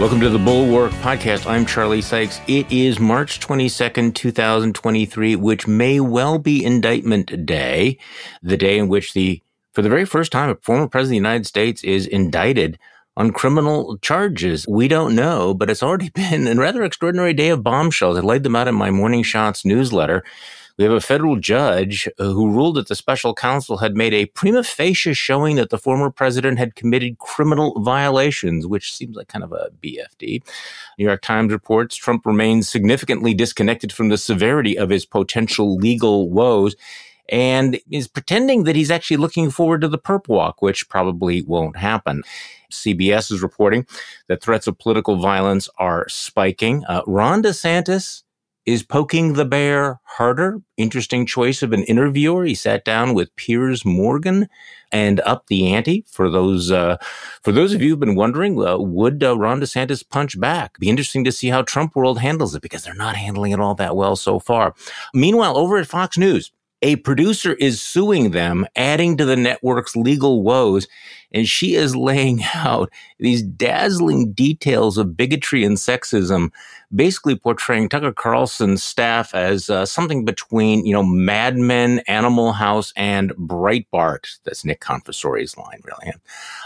Welcome to the Bulwark Podcast. I'm Charlie Sykes. It is March 22nd, 2023, which may well be Indictment Day, the day in which the, for the very first time, a former president of the United States is indicted on criminal charges. We don't know, but it's already been a rather extraordinary day of bombshells. I laid them out in my Morning Shots newsletter. We have a federal judge uh, who ruled that the special counsel had made a prima facie showing that the former president had committed criminal violations, which seems like kind of a BFD. New York Times reports Trump remains significantly disconnected from the severity of his potential legal woes and is pretending that he's actually looking forward to the perp walk, which probably won't happen. CBS is reporting that threats of political violence are spiking. Uh, Ron DeSantis is poking the bear harder. Interesting choice of an interviewer. He sat down with Piers Morgan and up the ante for those uh, for those of you who've been wondering. Uh, would uh, Ron DeSantis punch back? Be interesting to see how Trump world handles it because they're not handling it all that well so far. Meanwhile, over at Fox News, a producer is suing them, adding to the network's legal woes, and she is laying out these dazzling details of bigotry and sexism, basically portraying Tucker Carlson's staff as uh, something between, you know, Mad Men, Animal House, and Breitbart. That's Nick Confessore's line, really.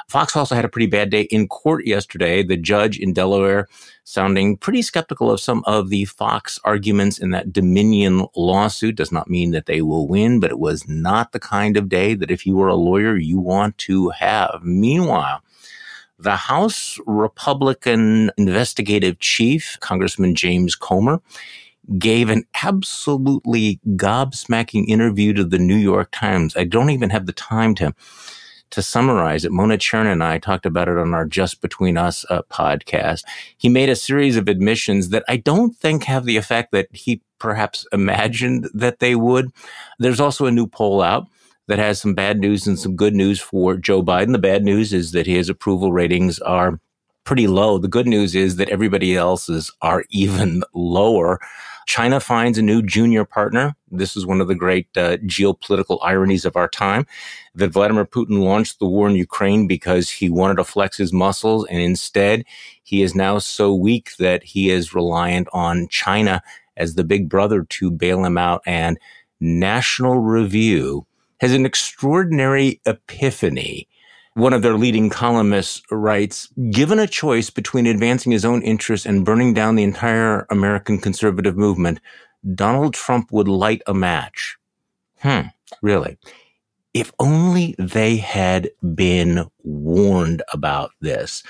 Fox also had a pretty bad day in court yesterday. The judge in Delaware sounding pretty skeptical of some of the Fox arguments in that Dominion lawsuit. Does not mean that they will win, but it was not the kind of day that if you were a lawyer, you want to have. Meanwhile, the House Republican investigative chief, Congressman James Comer, gave an absolutely gobsmacking interview to the New York Times. I don't even have the time to to summarize it, Mona Charen and I talked about it on our Just Between Us uh, podcast. He made a series of admissions that I don't think have the effect that he perhaps imagined that they would. There's also a new poll out that has some bad news and some good news for Joe Biden. The bad news is that his approval ratings are pretty low. The good news is that everybody else's are even lower. China finds a new junior partner. This is one of the great uh, geopolitical ironies of our time that Vladimir Putin launched the war in Ukraine because he wanted to flex his muscles. And instead, he is now so weak that he is reliant on China as the big brother to bail him out. And National Review has an extraordinary epiphany one of their leading columnists writes, given a choice between advancing his own interests and burning down the entire American conservative movement, Donald Trump would light a match. Hmm, really? If only they had been warned about this.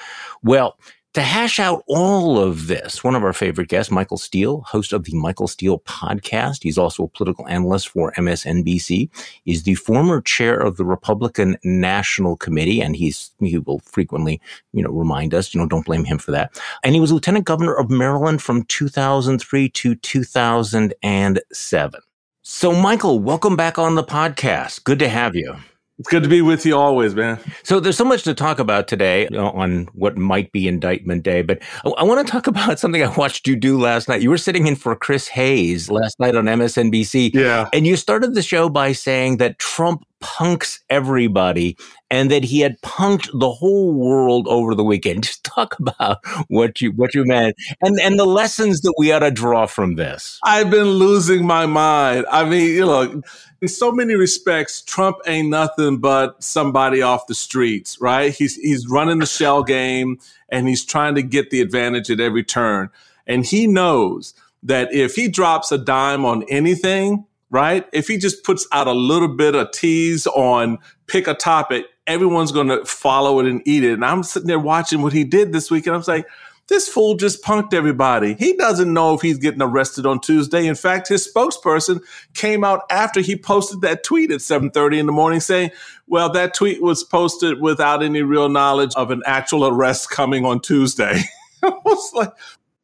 Well, to hash out all of this, one of our favorite guests, Michael Steele, host of the Michael Steele podcast. He's also a political analyst for MSNBC. is the former chair of the Republican National Committee, and he's he will frequently, you know, remind us, you know, don't blame him for that. And he was lieutenant governor of Maryland from 2003 to 2007. So, Michael, welcome back on the podcast. Good to have you. It's good to be with you always, man. So there's so much to talk about today on what might be indictment day, but I, I want to talk about something I watched you do last night. You were sitting in for Chris Hayes last night on MSNBC. Yeah. And you started the show by saying that Trump punks everybody and that he had punked the whole world over the weekend. Just talk about what you what you meant and and the lessons that we ought to draw from this. I've been losing my mind. I mean, you know, in so many respects, Trump ain't nothing but somebody off the streets, right? He's he's running the shell game and he's trying to get the advantage at every turn. And he knows that if he drops a dime on anything, right? If he just puts out a little bit of tease on pick a topic, everyone's going to follow it and eat it. And I'm sitting there watching what he did this week and I'm saying, this fool just punked everybody. He doesn't know if he's getting arrested on Tuesday. In fact, his spokesperson came out after he posted that tweet at 7:30 in the morning saying, "Well, that tweet was posted without any real knowledge of an actual arrest coming on Tuesday." I was like,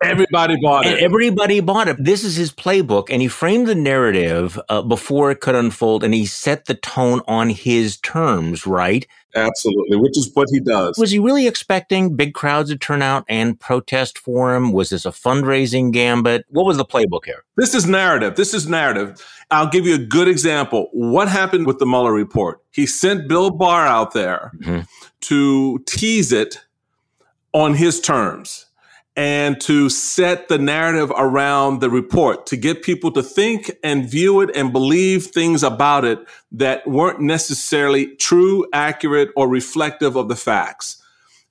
Everybody bought it. everybody bought it. This is his playbook, and he framed the narrative uh, before it could unfold, and he set the tone on his terms, right? Absolutely, which is what he does. Was he really expecting big crowds to turn out and protest for him? Was this a fundraising gambit? What was the playbook here? This is narrative. This is narrative. I'll give you a good example. What happened with the Mueller report? He sent Bill Barr out there mm-hmm. to tease it on his terms and to set the narrative around the report to get people to think and view it and believe things about it that weren't necessarily true, accurate, or reflective of the facts.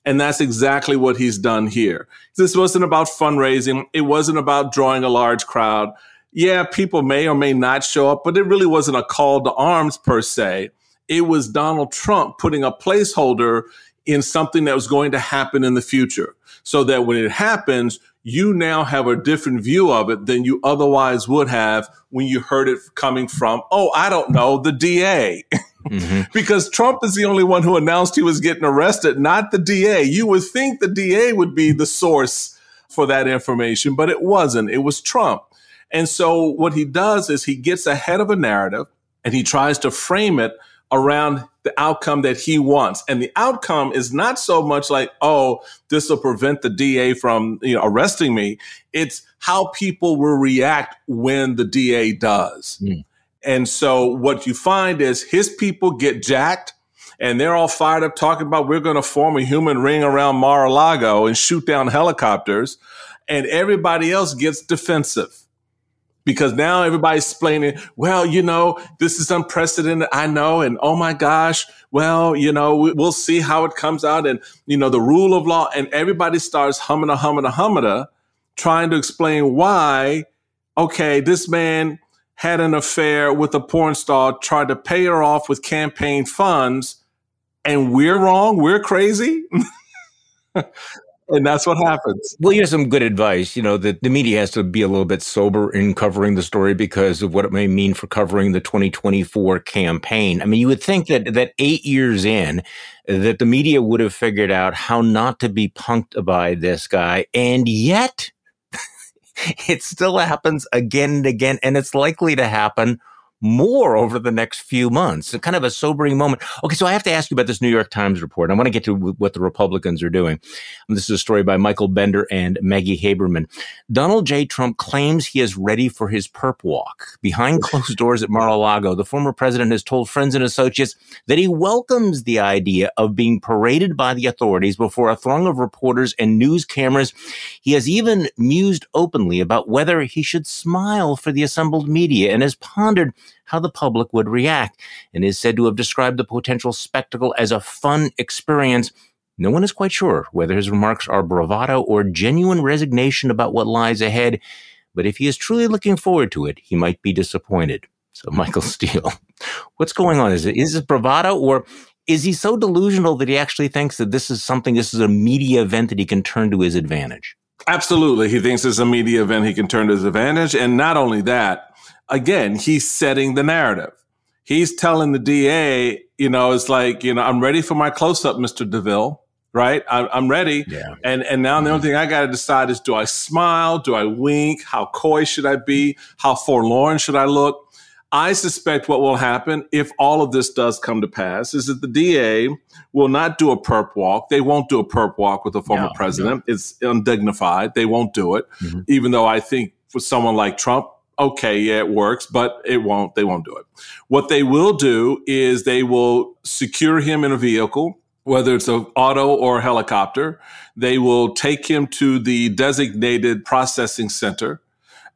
And that's exactly what he's done here. This wasn't about fundraising. It wasn't about drawing a large crowd. Yeah, people may or may not show up, but it really wasn't a call to arms per se. It was Donald Trump putting a placeholder in something that was going to happen in the future so that when it happens, you now have a different view of it than you otherwise would have when you heard it coming from, oh, I don't know, the DA. Mm-hmm. because Trump is the only one who announced he was getting arrested, not the DA. You would think the DA would be the source for that information, but it wasn't. It was Trump. And so what he does is he gets ahead of a narrative and he tries to frame it around the outcome that he wants. And the outcome is not so much like, oh, this will prevent the DA from you know, arresting me. It's how people will react when the DA does. Mm. And so what you find is his people get jacked and they're all fired up talking about we're going to form a human ring around Mar-a-Lago and shoot down helicopters. And everybody else gets defensive because now everybody's explaining, well, you know, this is unprecedented. I know. And oh my gosh, well, you know, we'll see how it comes out and, you know, the rule of law. And everybody starts humming a humming a humming a trying to explain why, okay, this man had an affair with a porn star, tried to pay her off with campaign funds, and we're wrong. We're crazy. and that's what happens. Well, here's some good advice. You know, the, the media has to be a little bit sober in covering the story because of what it may mean for covering the 2024 campaign. I mean, you would think that that eight years in, that the media would have figured out how not to be punked by this guy, and yet it still happens again and again, and it's likely to happen more over the next few months. kind of a sobering moment. Okay, so I have to ask you about this New York Times report. I want to get to what the Republicans are doing. This is a story by Michael Bender and Maggie Haberman. Donald J. Trump claims he is ready for his perp walk. Behind closed doors at Mar-a-Lago, the former president has told friends and associates that he welcomes the idea of being paraded by the authorities before a throng of reporters and news cameras. He has even mused openly about whether he should smile for the assembled media and has pondered how the public would react and is said to have described the potential spectacle as a fun experience. No one is quite sure whether his remarks are bravado or genuine resignation about what lies ahead, but if he is truly looking forward to it, he might be disappointed. So, Michael Steele, what's going on? Is it is it bravado or is he so delusional that he actually thinks that this is something, this is a media event that he can turn to his advantage? Absolutely. He thinks it's a media event he can turn to his advantage. And not only that, again, he's setting the narrative. He's telling the DA, you know, it's like, you know, I'm ready for my close up, Mr. DeVille, right? I'm, I'm ready. Yeah. And, and now mm-hmm. the only mm-hmm. thing I got to decide is do I smile? Do I wink? How coy should I be? How forlorn should I look? I suspect what will happen if all of this does come to pass is that the DA will not do a perp walk. They won't do a perp walk with a former no, president. No. It's undignified. They won't do it, mm-hmm. even though I think for someone like Trump, okay, yeah, it works, but it won't, they won't do it. What they will do is they will secure him in a vehicle, whether it's an auto or a helicopter. They will take him to the designated processing center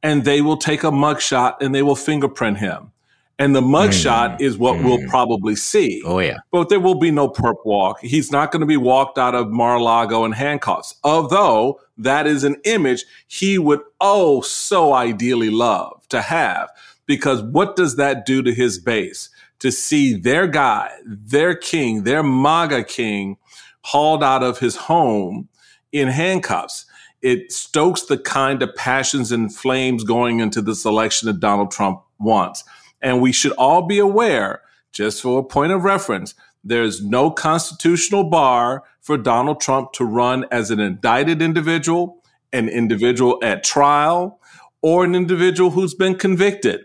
and they will take a mugshot and they will fingerprint him. And the mugshot mm, is what mm. we'll probably see. Oh, yeah. But there will be no perp walk. He's not going to be walked out of Mar-a-Lago in handcuffs. Although that is an image he would, oh, so ideally love to have. Because what does that do to his base? To see their guy, their king, their MAGA king hauled out of his home in handcuffs. It stokes the kind of passions and flames going into this election that Donald Trump wants. And we should all be aware, just for a point of reference, there's no constitutional bar for Donald Trump to run as an indicted individual, an individual at trial, or an individual who's been convicted.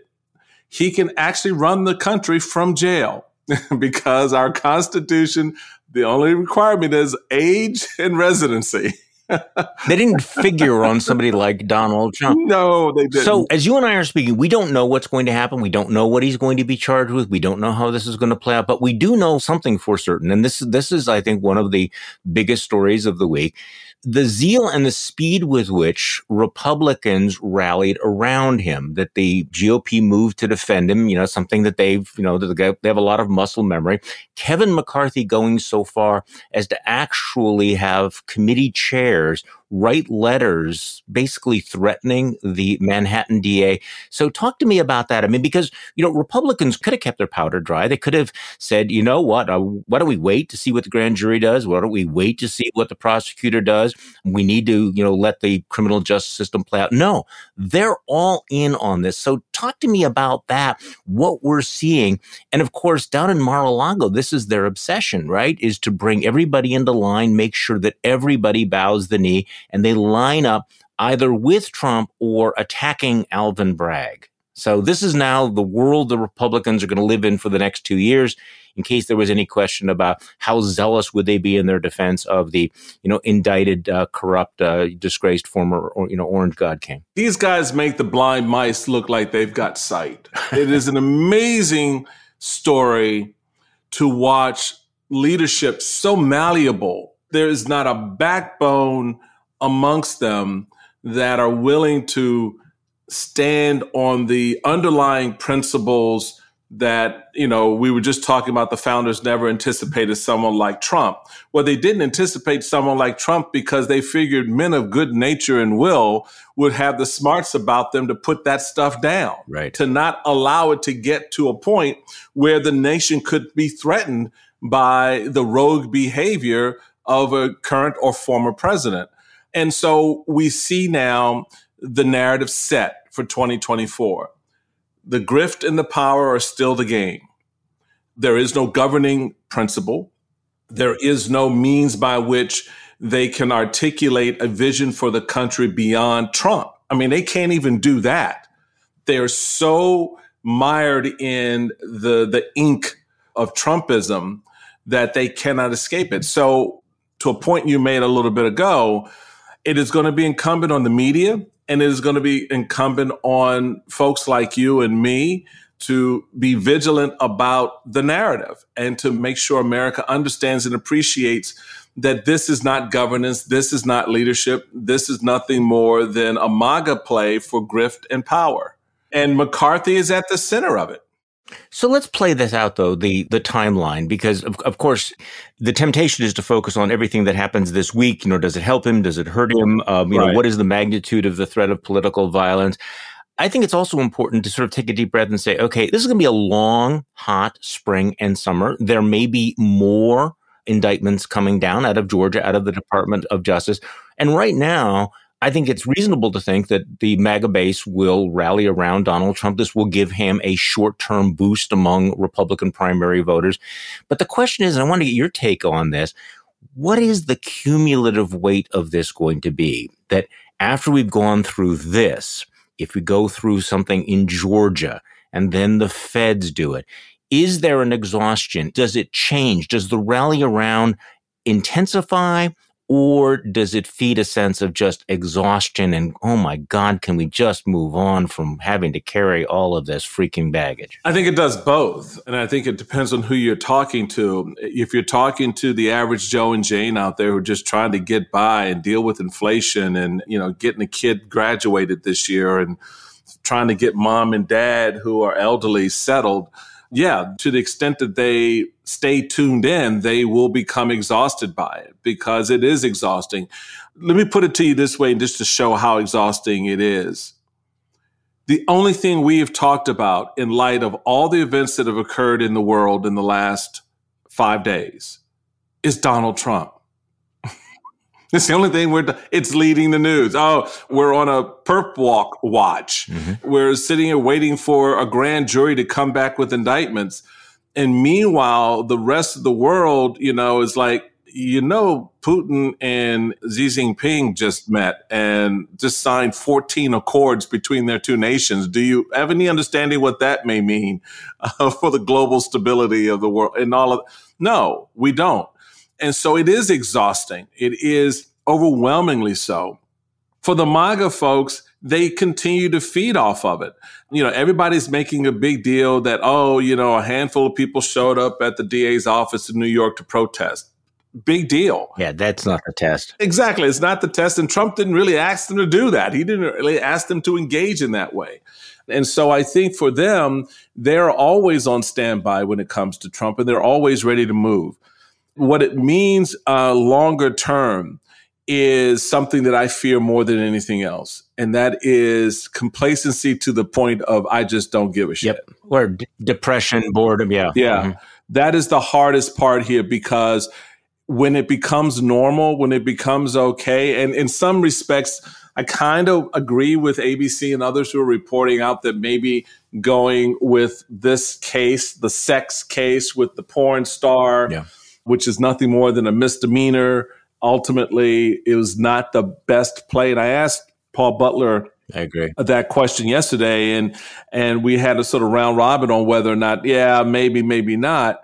He can actually run the country from jail because our Constitution, the only requirement is age and residency. they didn't figure on somebody like Donald Trump. No, they didn't. So, as you and I are speaking, we don't know what's going to happen. We don't know what he's going to be charged with. We don't know how this is going to play out, but we do know something for certain. And this, this is, I think, one of the biggest stories of the week. The zeal and the speed with which Republicans rallied around him, that the GOP moved to defend him, you know, something that they've, you know, they have a lot of muscle memory. Kevin McCarthy going so far as to actually have committee chairs write letters basically threatening the Manhattan DA. So talk to me about that. I mean, because, you know, Republicans could have kept their powder dry. They could have said, you know what, uh, why don't we wait to see what the grand jury does? Why don't we wait to see what the prosecutor does? We need to, you know, let the criminal justice system play out. No, they're all in on this. So talk to me about that, what we're seeing. And of course, down in Mar-a-Lago, this is their obsession, right? Is to bring everybody into line, make sure that everybody bows the knee and they line up either with Trump or attacking Alvin Bragg. So this is now the world the Republicans are going to live in for the next two years. In case there was any question about how zealous would they be in their defense of the, you know, indicted, uh, corrupt, uh, disgraced former, you know, Orange God King. These guys make the blind mice look like they've got sight. it is an amazing story to watch leadership so malleable. There is not a backbone amongst them that are willing to stand on the underlying principles that you know we were just talking about the founders never anticipated someone like Trump. Well, they didn't anticipate someone like Trump because they figured men of good nature and will would have the smarts about them to put that stuff down, right? To not allow it to get to a point where the nation could be threatened by the rogue behavior of a current or former president. And so we see now the narrative set for 2024. The grift and the power are still the game. There is no governing principle. There is no means by which they can articulate a vision for the country beyond Trump. I mean, they can't even do that. They're so mired in the, the ink of Trumpism that they cannot escape it. So, to a point you made a little bit ago, it is going to be incumbent on the media and it is going to be incumbent on folks like you and me to be vigilant about the narrative and to make sure America understands and appreciates that this is not governance, this is not leadership, this is nothing more than a MAGA play for grift and power. And McCarthy is at the center of it. So let's play this out though, the, the timeline, because of, of course, the temptation is to focus on everything that happens this week. You know, does it help him? Does it hurt him? Um, you right. know, what is the magnitude of the threat of political violence? I think it's also important to sort of take a deep breath and say, okay, this is going to be a long, hot spring and summer. There may be more indictments coming down out of Georgia, out of the Department of Justice. And right now, I think it's reasonable to think that the MAGA base will rally around Donald Trump. This will give him a short term boost among Republican primary voters. But the question is, and I want to get your take on this what is the cumulative weight of this going to be? That after we've gone through this, if we go through something in Georgia and then the feds do it, is there an exhaustion? Does it change? Does the rally around intensify or does it feed a sense of just exhaustion and, oh my God, can we just move on from having to carry all of this freaking baggage? I think it does both. And I think it depends on who you're talking to. If you're talking to the average Joe and Jane out there who are just trying to get by and deal with inflation and, you know, getting a kid graduated this year and trying to get mom and dad who are elderly settled, yeah, to the extent that they stay tuned in, they will become exhausted by it because it is exhausting. Let me put it to you this way, and just to show how exhausting it is. The only thing we have talked about in light of all the events that have occurred in the world in the last five days is Donald Trump. It's the only thing we're, it's leading the news. Oh, we're on a perp walk watch. Mm-hmm. We're sitting here waiting for a grand jury to come back with indictments. And meanwhile, the rest of the world, you know, is like, you know, Putin and Xi Jinping just met and just signed 14 accords between their two nations. Do you have any understanding what that may mean uh, for the global stability of the world and all of? No, we don't. And so it is exhausting. It is overwhelmingly so. For the MAGA folks, they continue to feed off of it. You know, everybody's making a big deal that, oh, you know, a handful of people showed up at the DA's office in New York to protest. big deal. Yeah, that's not the test. Exactly. It's not the test. And Trump didn't really ask them to do that. He didn't really ask them to engage in that way. And so I think for them, they're always on standby when it comes to Trump and they're always ready to move. What it means uh, longer term is something that I fear more than anything else. And that is complacency to the point of I just don't give a shit. Yep. Or d- depression, boredom. Yeah. Yeah. Mm-hmm. That is the hardest part here because when it becomes normal, when it becomes okay, and in some respects, I kind of agree with ABC and others who are reporting out that maybe going with this case, the sex case with the porn star, yeah. Which is nothing more than a misdemeanor. Ultimately, it was not the best play. And I asked Paul Butler I agree. That question yesterday, and and we had a sort of round robin on whether or not, yeah, maybe, maybe not.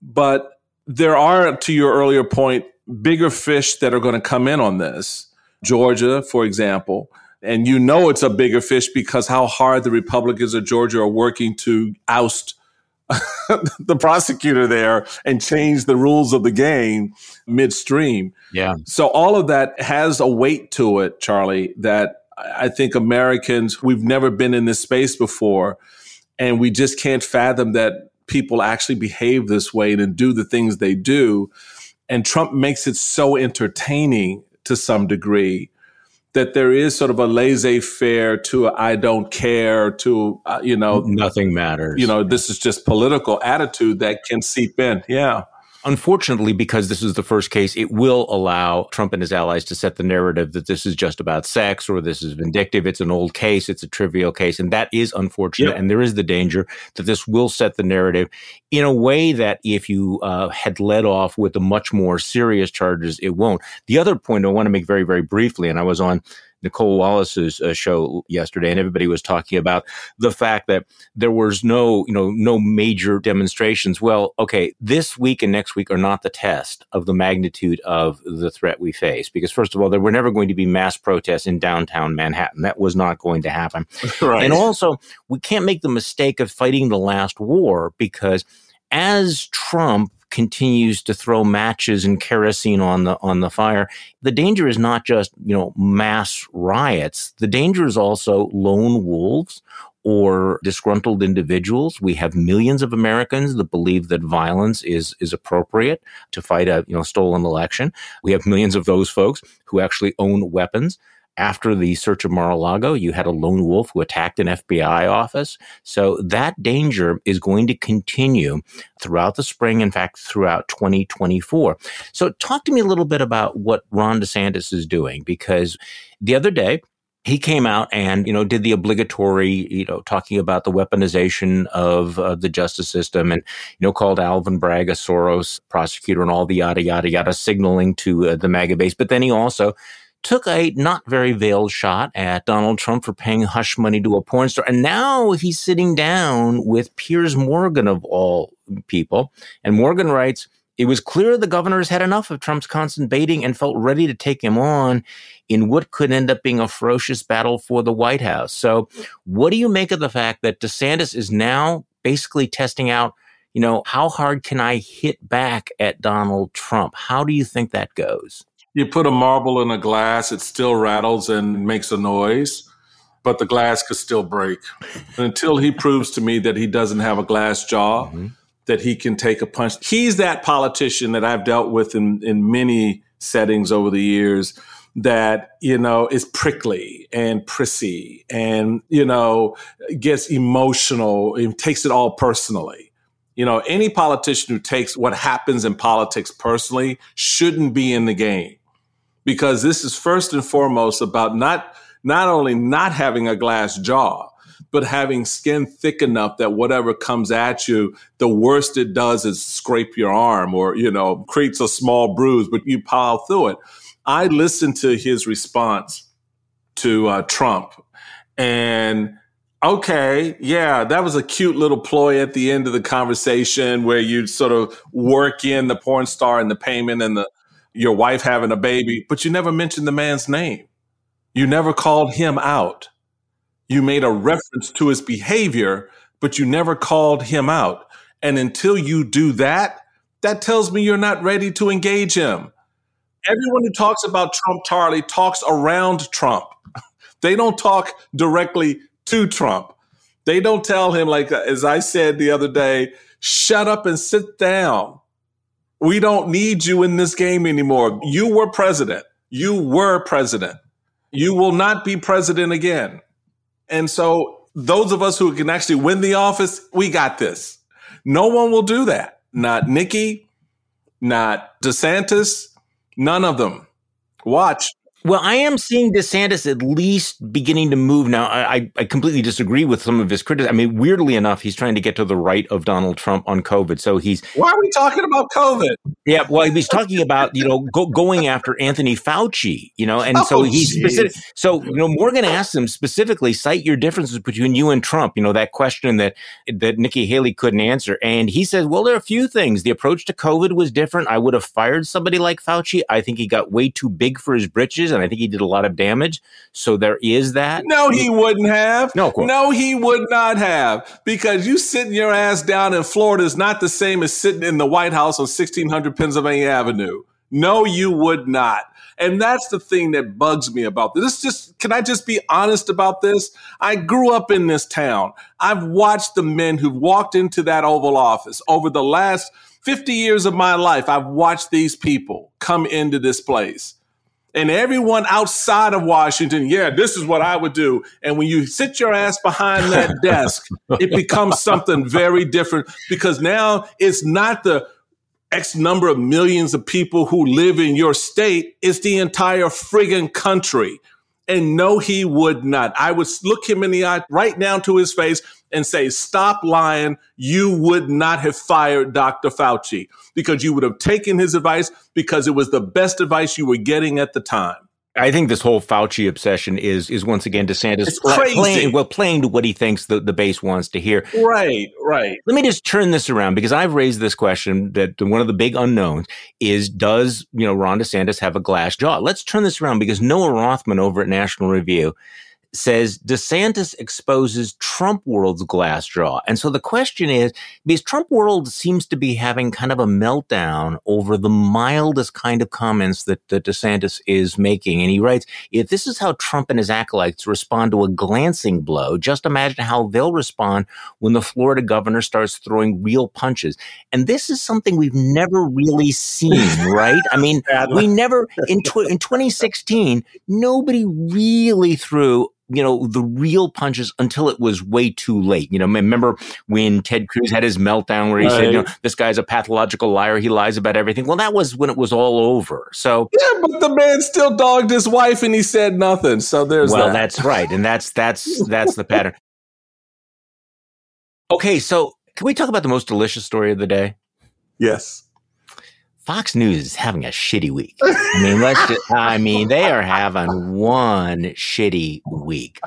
But there are, to your earlier point, bigger fish that are going to come in on this. Georgia, for example, and you know it's a bigger fish because how hard the Republicans of Georgia are working to oust the prosecutor there and change the rules of the game midstream. Yeah. So all of that has a weight to it, Charlie, that I think Americans, we've never been in this space before. And we just can't fathom that people actually behave this way and do the things they do. And Trump makes it so entertaining to some degree that there is sort of a laissez-faire to a, I don't care to uh, you know nothing matters. You know, this is just political attitude that can seep in. Yeah. Unfortunately, because this is the first case, it will allow Trump and his allies to set the narrative that this is just about sex or this is vindictive. It's an old case. It's a trivial case. And that is unfortunate. Yep. And there is the danger that this will set the narrative in a way that if you uh, had led off with the much more serious charges, it won't. The other point I want to make very, very briefly, and I was on Nicolle Wallace's uh, show yesterday, and everybody was talking about the fact that there was no, you know, no major demonstrations. Well, okay, this week and next week are not the test of the magnitude of the threat we face, because first of all, there were never going to be mass protests in downtown Manhattan. That was not going to happen. right. And also, we can't make the mistake of fighting the last war because as Trump continues to throw matches and kerosene on the on the fire. The danger is not just, you know, mass riots. The danger is also lone wolves or disgruntled individuals. We have millions of Americans that believe that violence is is appropriate to fight a, you know, stolen election. We have millions of those folks who actually own weapons. After the search of Mar-a-Lago, you had a lone wolf who attacked an FBI office. So that danger is going to continue throughout the spring, in fact, throughout 2024. So talk to me a little bit about what Ron DeSantis is doing, because the other day, he came out and you know did the obligatory you know talking about the weaponization of uh, the justice system and you know called Alvin Bragg a Soros prosecutor and all the yada yada yada signaling to uh, the MAGA base but then he also took a not very veiled shot at Donald Trump for paying hush money to a porn star. And now he's sitting down with Piers Morgan of all people. And Morgan writes, it was clear the governors had enough of Trump's constant baiting and felt ready to take him on in what could end up being a ferocious battle for the White House. So, what do you make of the fact that DeSantis is now basically testing out, you know, how hard can I hit back at Donald Trump? How do you think that goes? You put a marble in a glass, it still rattles and makes a noise, but the glass could still break. And until he proves to me that he doesn't have a glass jaw, mm-hmm. that he can take a punch. He's that politician that I've dealt with in, in many settings over the years that, you know, is prickly and prissy and, you know, gets emotional and takes it all personally. You know, any politician who takes what happens in politics personally shouldn't be in the game because this is first and foremost about not not only not having a glass jaw, but having skin thick enough that whatever comes at you, the worst it does is scrape your arm or, you know, creates a small bruise, but you pile through it. I listened to his response to uh, Trump and okay, yeah, that was a cute little ploy at the end of the conversation where you sort of work in the porn star and the payment and the your wife having a baby, but you never mentioned the man's name. You never called him out. You made a reference to his behavior, but you never called him out. And until you do that, that tells me you're not ready to engage him. Everyone who talks about Trump, Charlie, talks around Trump. They don't talk directly to Trump. They don't tell him, like, as I said the other day, shut up and sit down. We don't need you in this game anymore. You were president. You were president. You will not be president again. And so, those of us who can actually win the office, we got this. No one will do that. Not Nikki, not DeSantis, none of them. Watch. Well, I am seeing DeSantis at least beginning to move now. I, I completely disagree with some of his criticism. I mean, weirdly enough, he's trying to get to the right of Donald Trump on COVID. So he's why are we talking about COVID? Yeah, well, he's talking about you know go, going after Anthony Fauci, you know, and oh, so he's specific. So you know, Morgan asked him specifically, cite your differences between you and Trump. You know that question that that Nikki Haley couldn't answer, and he says, well, there are a few things. The approach to COVID was different. I would have fired somebody like Fauci. I think he got way too big for his britches and I think he did a lot of damage. So there is that. No, he wouldn't have. No, no, he would not have because you sitting your ass down in Florida is not the same as sitting in the White House on 1600 Pennsylvania Avenue. No, you would not. And that's the thing that bugs me about this. this. Just can I just be honest about this? I grew up in this town. I've watched the men who've walked into that Oval Office over the last 50 years of my life. I've watched these people come into this place and everyone outside of Washington, yeah, this is what I would do. And when you sit your ass behind that desk, it becomes something very different because now it's not the X number of millions of people who live in your state, it's the entire friggin' country. And no, he would not. I would look him in the eye right down to his face and say, Stop lying. You would not have fired Dr. Fauci because you would have taken his advice because it was the best advice you were getting at the time. I think this whole Fauci obsession is is once again DeSantis playing well playing to what he thinks the, the base wants to hear. Right, right. Let me just turn this around because I've raised this question that one of the big unknowns is does you know Ron DeSantis have a glass jaw? Let's turn this around because Noah Rothman over at National Review says DeSantis exposes Trump world's glass jaw. And so the question is, because Trump world seems to be having kind of a meltdown over the mildest kind of comments that, that DeSantis is making. And he writes, if this is how Trump and his acolytes respond to a glancing blow, just imagine how they'll respond when the Florida governor starts throwing real punches. And this is something we've never really seen, right? I mean, we never, in, tw- in 2016, nobody really threw you know, the real punches until it was way too late. You know, remember when Ted Cruz had his meltdown where he right. said, you know, this guy's a pathological liar. He lies about everything. Well, that was when it was all over. So yeah, but the man still dogged his wife and he said nothing. So there's well, that. that's right, and that's that's that's the pattern. Okay, so can we talk about the most delicious story of the day? Yes. Fox News is having a shitty week. I mean, let's just, I mean, they are having one shitty week.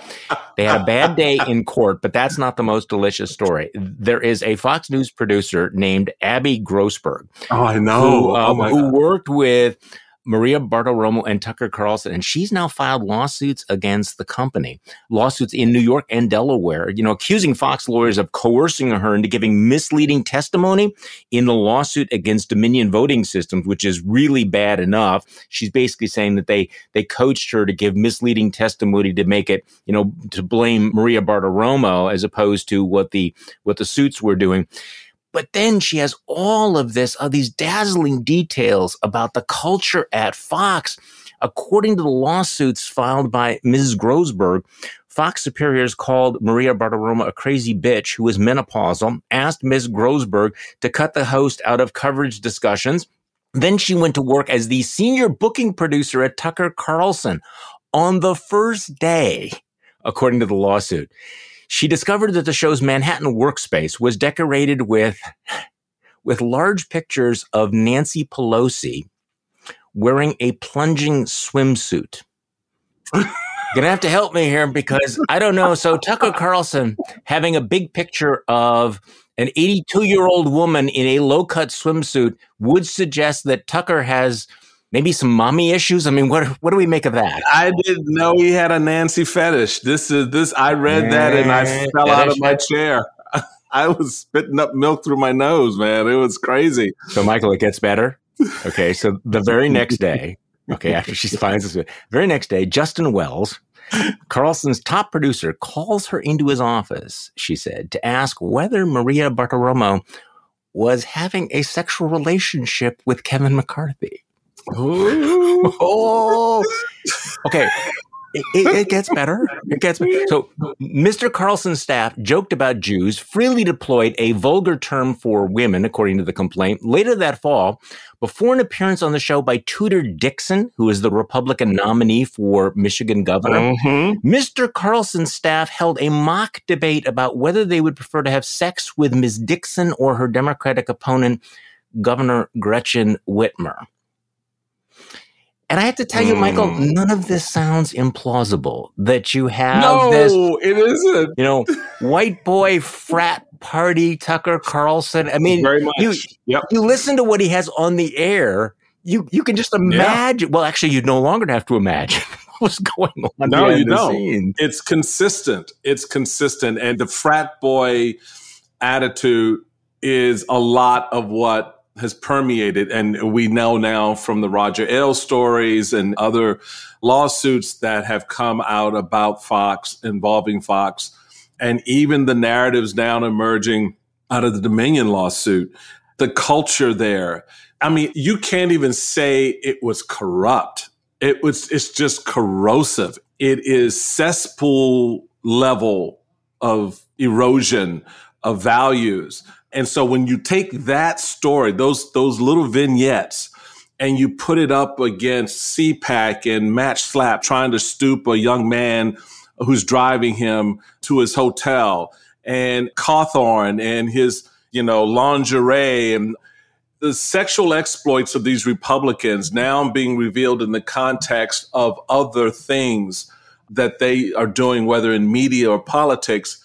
They had a bad day in court, but that's not the most delicious story. There is a Fox News producer named Abby Grossberg. Oh, I know. Who, um, oh who worked with Maria Bartiromo and Tucker Carlson, and she's now filed lawsuits against the company, lawsuits in New York and Delaware, you know, accusing Fox lawyers of coercing her into giving misleading testimony in the lawsuit against Dominion Voting Systems, which is really bad enough. She's basically saying that they they coached her to give misleading testimony to make it, you know, to blame Maria Bartiromo as opposed to what the what the suits were doing. But then she has all of this, of these dazzling details about the culture at Fox. According to the lawsuits filed by Mrs. Grossberg, Fox superiors called Maria Bartiromo a crazy bitch who was menopausal, asked Ms. Grossberg to cut the host out of coverage discussions. Then she went to work as the senior booking producer at Tucker Carlson on the first day, according to the lawsuit she discovered that the show's Manhattan workspace was decorated with, with large pictures of Nancy Pelosi wearing a plunging swimsuit. Gonna have to help me here because I don't know. So Tucker Carlson having a big picture of an 82 year old woman in a low cut swimsuit would suggest that Tucker has maybe some mommy issues. I mean, what what do we make of that? I didn't know he had a Nancy fetish. This is this. I read that and I fell out of my chair. I was spitting up milk through my nose, man. It was crazy. So, Michael, it gets better. Okay. So the very next day, okay, after she finds this, very next day, Justin Wells, Carlson's top producer, calls her into his office, she said, to ask whether Maria Bartiromo was having a sexual relationship with Kevin McCarthy. oh, okay it, it, gets better. It gets better. So, Mr. Carlson's staff joked about Jews, freely deployed a vulgar term for women, according to the complaint. Later that fall, before an appearance on the show by Tudor Dixon, who is the Republican nominee for Michigan governor, mm-hmm. Mr. Carlson's staff held a mock debate about whether they would prefer to have sex with Ms. Dixon or her Democratic opponent, Governor Gretchen Whitmer. And I have to tell you, Michael, hmm. none of this sounds implausible. That you have no, this, it isn't. You know, white boy frat party Tucker Carlson. I mean, Very much. you yep. you listen to what he has on the air. You you can just imagine. Yeah. Well, actually, you no longer have to imagine what's going on. No, you don't. It's consistent. It's consistent, and the frat boy attitude is a lot of what has permeated. And we know now from the Roger Ailes stories and other lawsuits that have come out about Fox, involving Fox, and even the narratives now emerging out of the Dominion lawsuit, the culture there. I mean, you can't even say it was corrupt. It was, it's just corrosive. It is cesspool level of erosion of values and so when you take that story, those those little vignettes, and you put it up against CPAC and Matt Schlapp trying to stoop a young man who's driving him to his hotel, and Cawthorn and his you know lingerie and the sexual exploits of these Republicans now being revealed in the context of other things that they are doing, whether in media or politics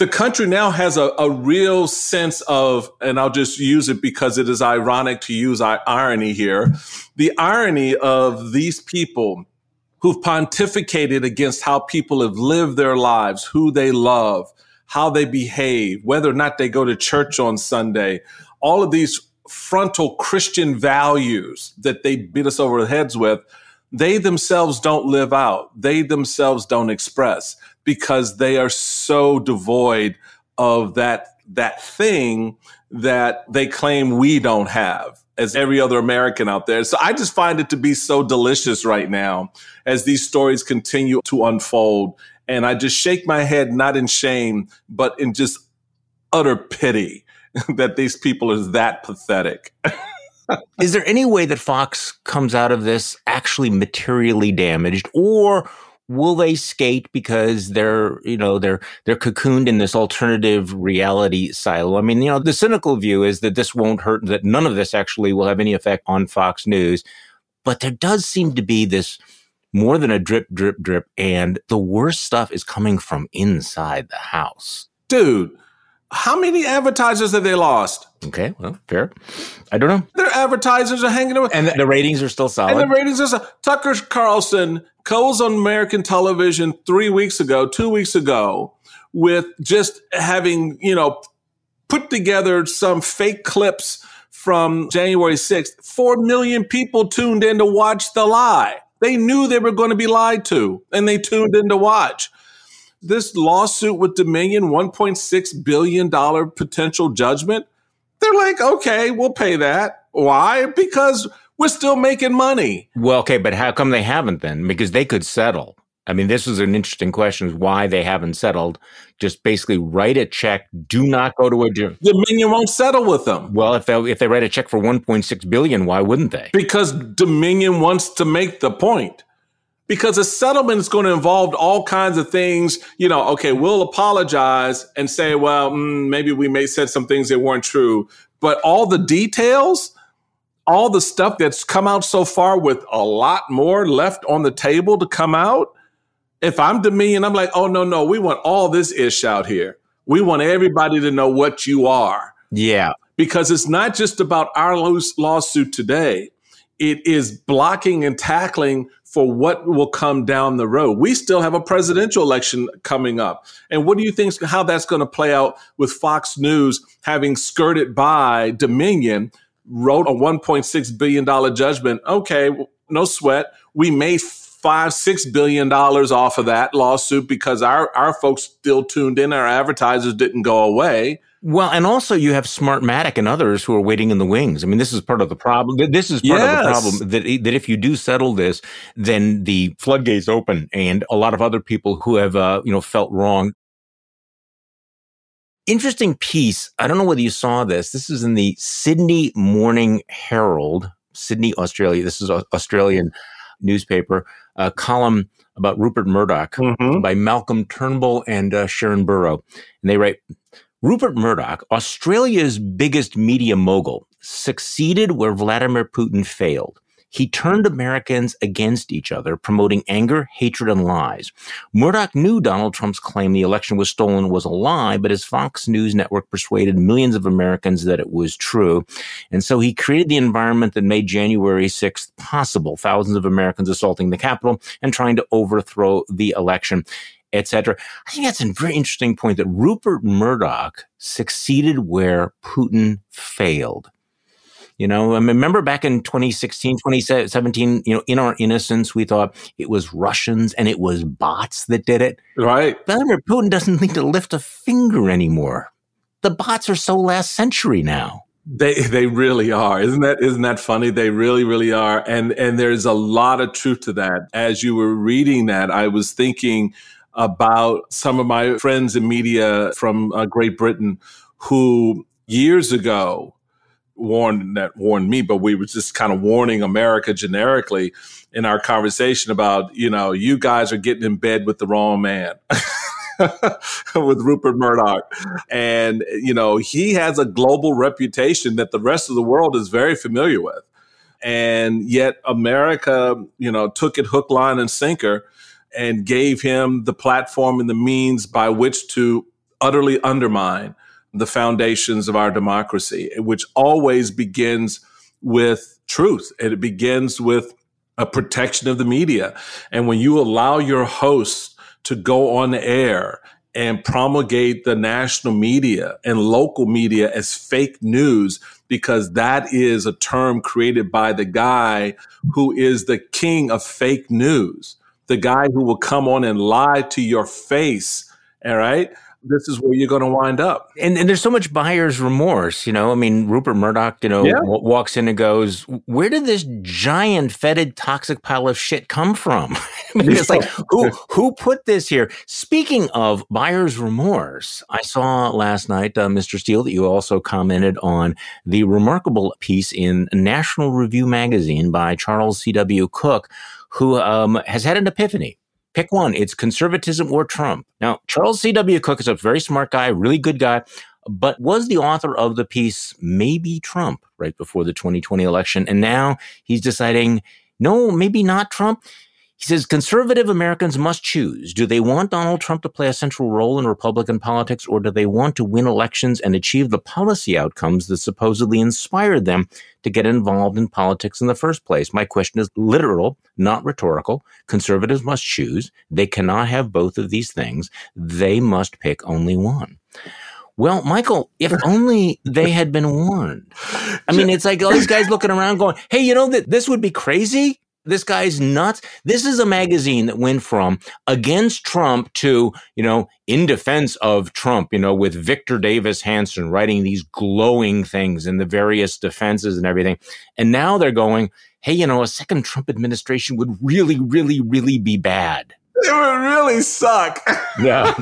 the country now has a, a real sense of, and I'll just use it because it is ironic to use irony here, the irony of these people who've pontificated against how people have lived their lives, who they love, how they behave, whether or not they go to church on Sunday, all of these frontal Christian values that they beat us over the heads with, they themselves don't live out. They themselves don't express because they are so devoid of that that thing that they claim we don't have as every other American out there. So I just find it to be so delicious right now as these stories continue to unfold. And I just shake my head, not in shame, but in just utter pity that these people are that pathetic. Is there any way that Fox comes out of this actually materially damaged or will they skate because they're you know they're they're cocooned in this alternative reality silo? I mean you know the cynical view is that this won't hurt that none of this actually will have any effect on fox news but there does seem to be this more than a drip drip drip and the worst stuff is coming from inside the house. Dude how many advertisers have they lost? Okay, well, fair. I don't know. Their advertisers are hanging out. And the, ratings are still solid. And the ratings are so- Tucker Carlson goes on American television three weeks ago, two weeks ago, with just having, you know, put together some fake clips from January 6th. Four million people tuned in to watch the lie. They knew they were going to be lied to, and they tuned in to watch this lawsuit with Dominion, $1.6 billion potential judgment. They're like, okay, we'll pay that. Why? Because we're still making money. Well, okay, but how come they haven't then? Because they could settle. I mean, this is an interesting question: is why they haven't settled. Just basically write a check. Do not go to a jury. Dominion won't settle with them. Well, if they if they write a check for 1.6 billion, why wouldn't they? Because Dominion wants to make the point because a settlement is going to involve all kinds of things. You know, okay, we'll apologize and say, well, mm, maybe we may said some things that weren't true, but all the details, all the stuff that's come out so far with a lot more left on the table to come out. If I'm Dominion, I'm like, oh no, no, we want all this ish out here. We want everybody to know what you are. Yeah. Because it's not just about our lawsuit today. It is blocking and tackling for what will come down the road. We still have a presidential election coming up. And what do you think how that's going to play out with Fox News having skirted by Dominion, wrote a $1.6 billion judgment? Okay, no sweat. We made five, six billion dollars off of that lawsuit because our, our folks still tuned in, our advertisers didn't go away. Well, and also you have Smartmatic and others who are waiting in the wings. I mean, this is part of the problem. This is part yes. of the problem that that if you do settle this, then the floodgates open, and a lot of other people who have uh, you know felt wrong. Interesting piece. I don't know whether you saw this. This is in the Sydney Morning Herald, Sydney, Australia. This is an Australian newspaper a column about Rupert Murdoch mm-hmm. by Malcolm Turnbull and uh, Sharan Burrow. And they write Rupert Murdoch, Australia's biggest media mogul, succeeded where Vladimir Putin failed. He turned Americans against each other, promoting anger, hatred, and lies. Murdoch knew Donald Trump's claim the election was stolen was a lie, but his Fox News network persuaded millions of Americans that it was true. And so he created the environment that made January 6th possible, thousands of Americans assaulting the Capitol and trying to overthrow the election etc. I think that's a very interesting point that Rupert Murdoch succeeded where Putin failed. You know, I remember back in 2016, 2017, you know, in our innocence, we thought it was Russians and it was bots that did it. Right. Vladimir Putin doesn't need to lift a finger anymore. The bots are so last century now. They they really are. Isn't that isn't that funny? They really really are. And and there's a lot of truth to that. As you were reading that, I was thinking about some of my friends in media from uh, Great Britain who years ago warned that warned me, but we were just kind of warning America generically in our conversation about, you know, you guys are getting in bed with the wrong man. with Rupert Murdoch. And, you know, he has a global reputation that the rest of the world is very familiar with. And yet America, you know, took it hook, line, and sinker and gave him the platform and the means by which to utterly undermine the foundations of our democracy, which always begins with truth and it begins with a protection of the media. And when you allow your hosts to go on air and promulgate the national media and local media as fake news, because that is a term created by the guy who is the king of fake news, the guy who will come on and lie to your face. All right this is where you're going to wind up. And, and there's so much buyer's remorse, you know. I mean, Rupert Murdoch, you know, yeah. w- walks in and goes, "Where did this giant, fetid, toxic pile of shit come from?" It's like who who put this here? Speaking of buyer's remorse, I saw last night, uh, Mr. Steele, that you also commented on the remarkable piece in National Review magazine by Charles C.W. Cooke, who um, has had an epiphany Pick one. It's conservatism or Trump. Now, Charles C.W. Cooke is a very smart guy, really good guy, but was the author of the piece maybe Trump right before the 2020 election. And now he's deciding, no, maybe not Trump. He says conservative Americans must choose. Do they want Donald Trump to play a central role in Republican politics, or do they want to win elections and achieve the policy outcomes that supposedly inspired them to get involved in politics in the first place? My question is literal, not rhetorical. Conservatives must choose. They cannot have both of these things. They must pick only one. Well, Michael, if only they had been warned. I mean, it's like all these guys looking around going, hey, you know that this would be crazy? This guy's nuts. This is a magazine that went from against Trump to, you know, in defense of Trump, you know, with Victor Davis Hanson writing these glowing things and the various defenses and everything. And now they're going, hey, you know, a second Trump administration would really, really, really be bad. It would really suck. Yeah.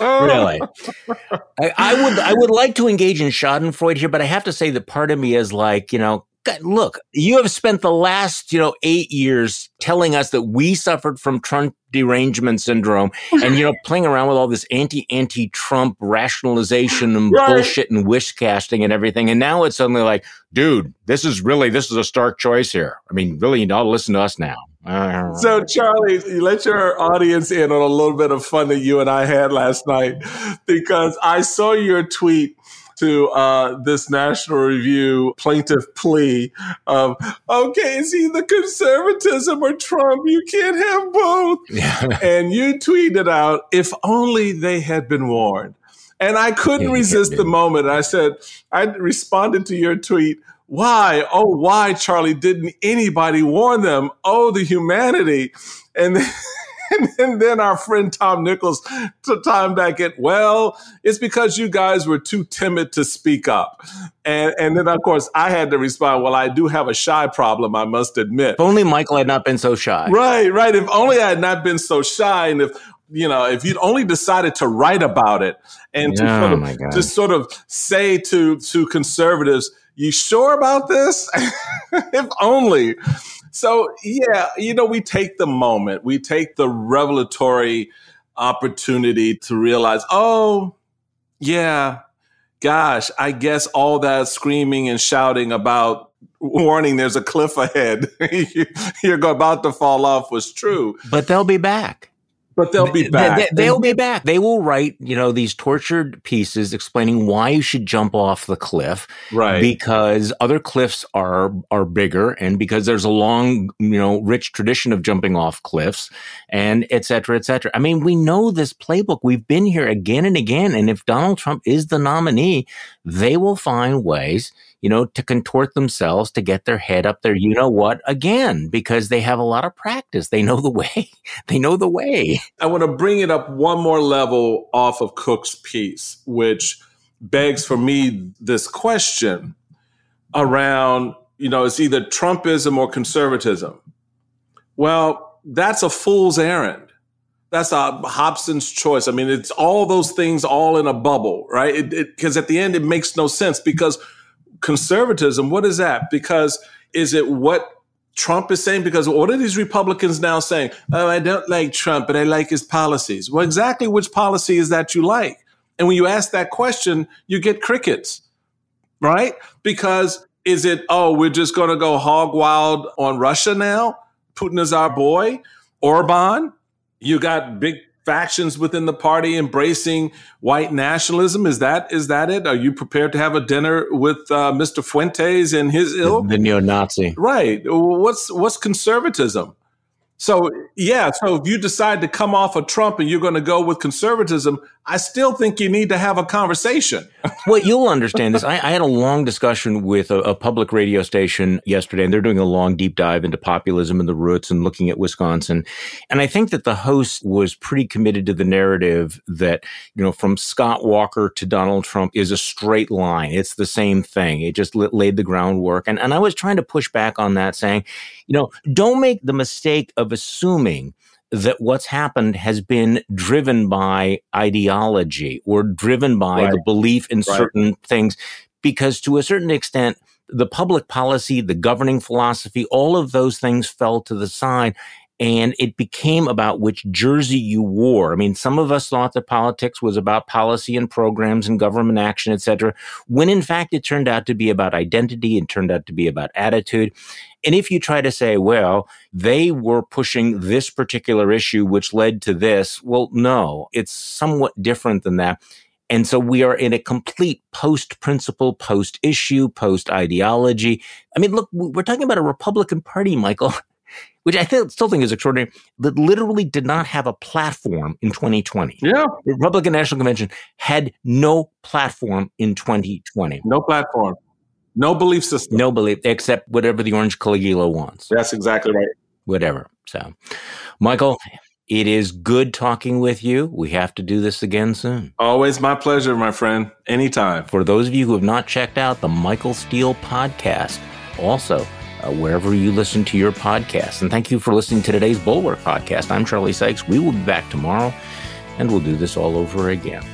really. I, I, would I would like to engage in Schadenfreude here, but I have to say that part of me is like, you know, look, you have spent the last, you know, eight years telling us that we suffered from Trump derangement syndrome and, you know, playing around with all this anti anti Trump rationalization and right. bullshit and wish casting and everything. And now it's suddenly like, dude, this is really, this is a stark choice here. I mean, really, you know, listen to us now. So, Charlie, you let your audience in on a little bit of fun that you and I had last night because I saw your tweet to uh, this National Review plaintiff plea of, okay, is either conservatism or Trump? You can't have both. Yeah. and you tweeted out, if only they had been warned. And I couldn't yeah, resist the moment. I said, I responded to your tweet why? Oh, why, Charlie? Didn't anybody warn them? Oh, the humanity. And then, and then our friend Tom Nichols to time back it. Well, it's because you guys were too timid to speak up. And and then of course I had to respond, well, I do have a shy problem, I must admit. If only Michael had not been so shy. Right, right. If only I had not been so shy and if you know, if you'd only decided to write about it and to oh, sort of oh just sort of say to to conservatives, you sure about this? if only. So, yeah, you know, we take the moment, we take the revelatory opportunity to realize, oh, yeah, gosh, I guess all that screaming and shouting about warning there's a cliff ahead, you're about to fall off was true. But they'll be back. But they'll be back. They, will be back. They will write, you know, these tortured pieces explaining why you should jump off the cliff. Right. Because other cliffs are are bigger and because there's a long, you know, rich tradition of jumping off cliffs and et cetera, et cetera. I mean, we know this playbook. We've been here again and again. And if Donald Trump is the nominee, they will find ways you know, to contort themselves to get their head up there, you know what, again, because they have a lot of practice. They know the way. they know the way. I want to bring it up one more level off of Cooke's piece, which begs for me this question around, you know, it's either Trumpism or conservatism. Well, that's a fool's errand. That's a Hobson's choice. I mean, it's all those things all in a bubble, right? Because at the end, it makes no sense because conservatism, what is that? Because is it what Trump is saying? Because what are these Republicans now saying? Oh, I don't like Trump, but I like his policies. Well, exactly which policy is that you like? And when you ask that question, you get crickets, right? Because is it, oh, we're just going to go hog wild on Russia now? Putin is our boy. Orban, you got big factions within the party embracing white nationalism? Is that is that it? Are you prepared to have a dinner with uh, Mr. Fuentes and his ilk? The, neo-Nazi, right? What's what's conservatism? So yeah, so if you decide to come off of Trump and you're going to go with conservatism, I still think you need to have a conversation. well, you'll understand this. I, I, had a long discussion with a, a, public radio station yesterday, and they're doing a long deep dive into populism and the roots and looking at Wisconsin. And I think that the host was pretty committed to the narrative that, you know, from Scott Walker to Donald Trump is a straight line. It's the same thing. It just laid the groundwork. And, and I was trying to push back on that, saying, you know, don't make the mistake of assuming that what's happened has been driven by ideology or driven by right. the belief in right. certain things. Because to a certain extent, the public policy, the governing philosophy, all of those things fell to the side and it became about which jersey you wore. I mean, some of us thought that politics was about policy and programs and government action, etc. When in fact it turned out to be about identity and turned out to be about attitude. And if you try to say, well, they were pushing this particular issue, which led to this, well, no, it's somewhat different than that. And so we are in a complete post principle, post issue, post ideology. I mean, look, we're talking about a Republican Party, Michael, which I th- still think is extraordinary, that literally did not have a platform in 2020. Yeah. The Republican National Convention had no platform in 2020. No platform. No belief system. No belief, except whatever the Orange Caligula wants. That's exactly right. Whatever. So, Michael, it is good talking with you. We have to do this again soon. Always my pleasure, my friend. Anytime. For those of you who have not checked out the Michael Steele podcast, also uh, wherever you listen to your podcast. And thank you for listening to today's Bulwark podcast. I'm Charlie Sykes. We will be back tomorrow, and we'll do this all over again.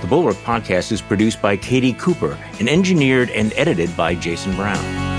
The Bulwark podcast is produced by Katie Cooper and engineered and edited by Jason Brown.